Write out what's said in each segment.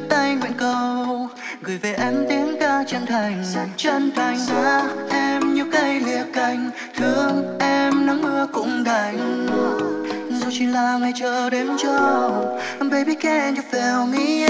đưa tay nguyện cầu. Gửi về em tiếng ca chân thành. Chân thành xa em như cây lìa cành. Thương em nắng mưa cũng đành. Dù chỉ là ngày chờ đêm trâu baby can you feel me?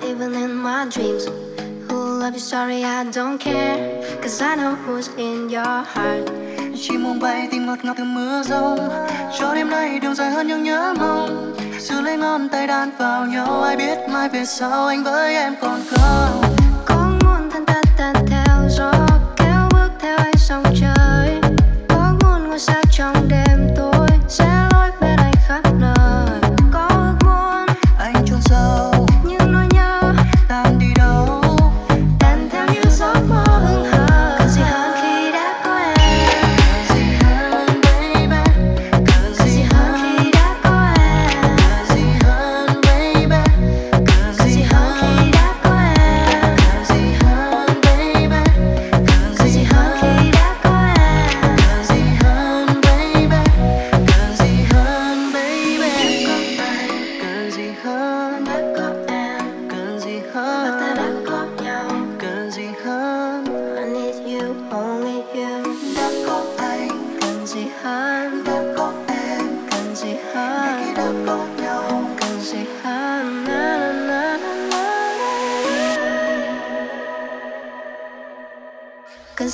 me even in my dreams. Who'll love you? Sorry, I don't care. Cause I know who's in your heart. Chỉ muốn bay tìm ngọt ngào từ mưa rông Cho đêm nay đường dài hơn những nhớ mong Giữ lấy ngón tay đan vào nhau Ai biết mai về sau anh với em còn không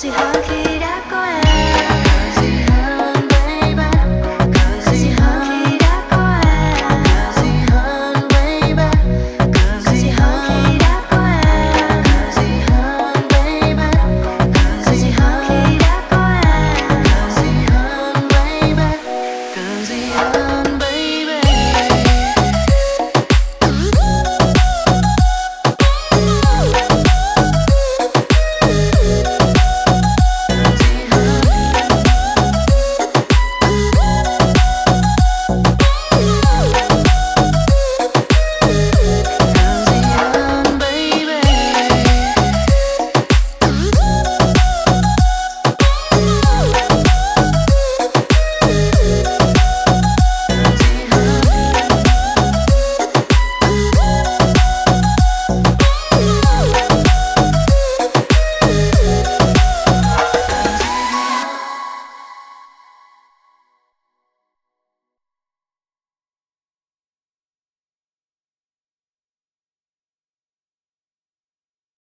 虽然，我已不再年轻。